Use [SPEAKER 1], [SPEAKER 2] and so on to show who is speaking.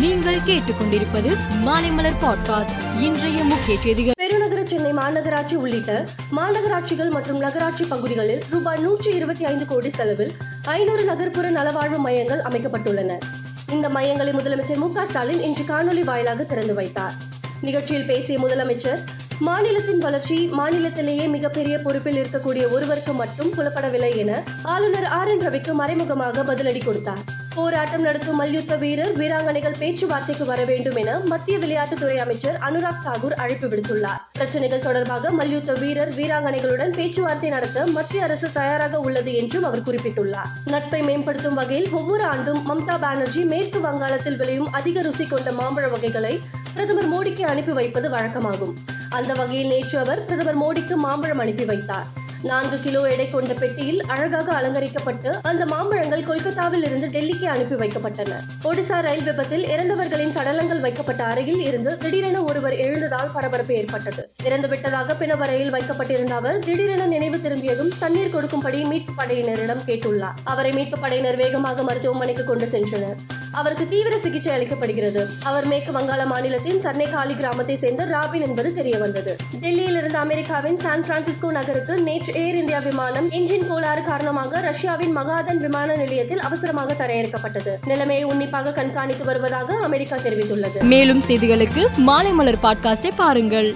[SPEAKER 1] நீங்கள் கேட்டுக்கொண்டிருப்பது மாலைமலர் பாட்காஸ்ட். இன்றைய முக்கிய செய்திகள்.
[SPEAKER 2] பெருநகர சென்னை மாநகராட்சி உள்ளிட்ட மாநகராட்சிகள் மற்றும் நகராட்சி பகுதிகளில் ரூபாய் நூற்றி இருபத்தி ஐந்து கோடி செலவில் ஐநூறு நகர்ப்புற நலவாழ்வு மையங்கள் அமைக்கப்பட்டுள்ளன. இந்த மையங்களை முதலமைச்சர் மு க ஸ்டாலின் இன்று காணொலி வாயிலாக திறந்து வைத்தார். நிகழ்ச்சியில் பேசிய முதலமைச்சர் மாநிலத்தின் வளர்ச்சி மாநிலத்திலேயே மிகப்பெரிய பொறுப்பில் இருக்கக்கூடிய ஒருவருக்கு மட்டும் புலப்படவில்லை என ஆளுநர் ஆர் என் ரவிக்கு மறைமுகமாக பதிலடி கொடுத்தார். போராட்டம் நடத்தும் மல்யுத்த வீரர் வீராங்கனைகள் பேச்சுவார்த்தைக்கு வர வேண்டும் என மத்திய விளையாட்டுத்துறை அமைச்சர் அனுராக் தாகூர் அழைப்பு விடுத்துள்ளார். பிரச்சனைகள் தொடர்பாக மல்யுத்த வீரர் வீராங்கனைகளுடன் பேச்சுவார்த்தை நடத்த மத்திய அரசு தயாராக உள்ளது என்றும் அவர் குறிப்பிட்டுள்ளார். நட்பை மேம்படுத்தும் வகையில் ஒவ்வொரு ஆண்டும் மம்தா பானர்ஜி மேற்கு வங்காளத்தில் விளையும் அதிக ருசி கொண்ட மாம்பழ வகைகளை பிரதமர் மோடிக்கு அனுப்பி வைப்பது வழக்கமாகும். அந்த வகையில் நேற்று அவர் பிரதமர் மோடிக்கு மாம்பழம் அனுப்பி வைத்தார். நான்கு கிலோ எடை கொண்ட பெட்டியில் அழகாக அலங்கரிக்கப்பட்டு அந்த மாம்பழங்கள் கொல்கத்தாவில் இருந்து டெல்லிக்கு அனுப்பி வைக்கப்பட்டன. ஒடிசா ரயில் விபத்தில் இறந்தவர்களின் சடலங்கள் வைக்கப்பட்ட அறையில் இருந்து திடீரென ஒருவர் எழுந்ததால் பரபரப்பு ஏற்பட்டது. இறந்துவிட்டதாக பிணவரையில் வைக்கப்பட்டிருந்த அவர் திடீரென நினைவு திரும்பியதும் தண்ணீர் கொடுக்கும்படி மீட்பு படையினரிடம் கேட்டுள்ளார். அவரை மீட்பு படையினர் வேகமாக மருத்துவமனைக்கு கொண்டு சென்றனர். அவருக்கு தீவிர சிகிச்சை அளிக்கப்படுகிறது. அவர் மேற்கு வங்காள மாநிலத்தின் சர்னேகாலி கிராமத்தை சேர்ந்த ராபின் என்பது தெரிய வந்தது டெல்லியில் இருந்து அமெரிக்காவின் சான் பிரான்சிஸ்கோ நகருக்கு நேற்று ஏர் இந்தியா விமானம் என்ஜின் கோளாறு காரணமாக ரஷ்யாவின் மகாதன் விமான நிலையத்தில் அவசரமாக தரையிறக்கப்பட்டது. நிலைமையை உன்னிப்பாக கண்காணித்து வருவதாக அமெரிக்கா தெரிவித்துள்ளது.
[SPEAKER 1] மேலும் செய்திகளுக்கு மாலைமலர் பாட்காஸ்டை பாருங்கள்.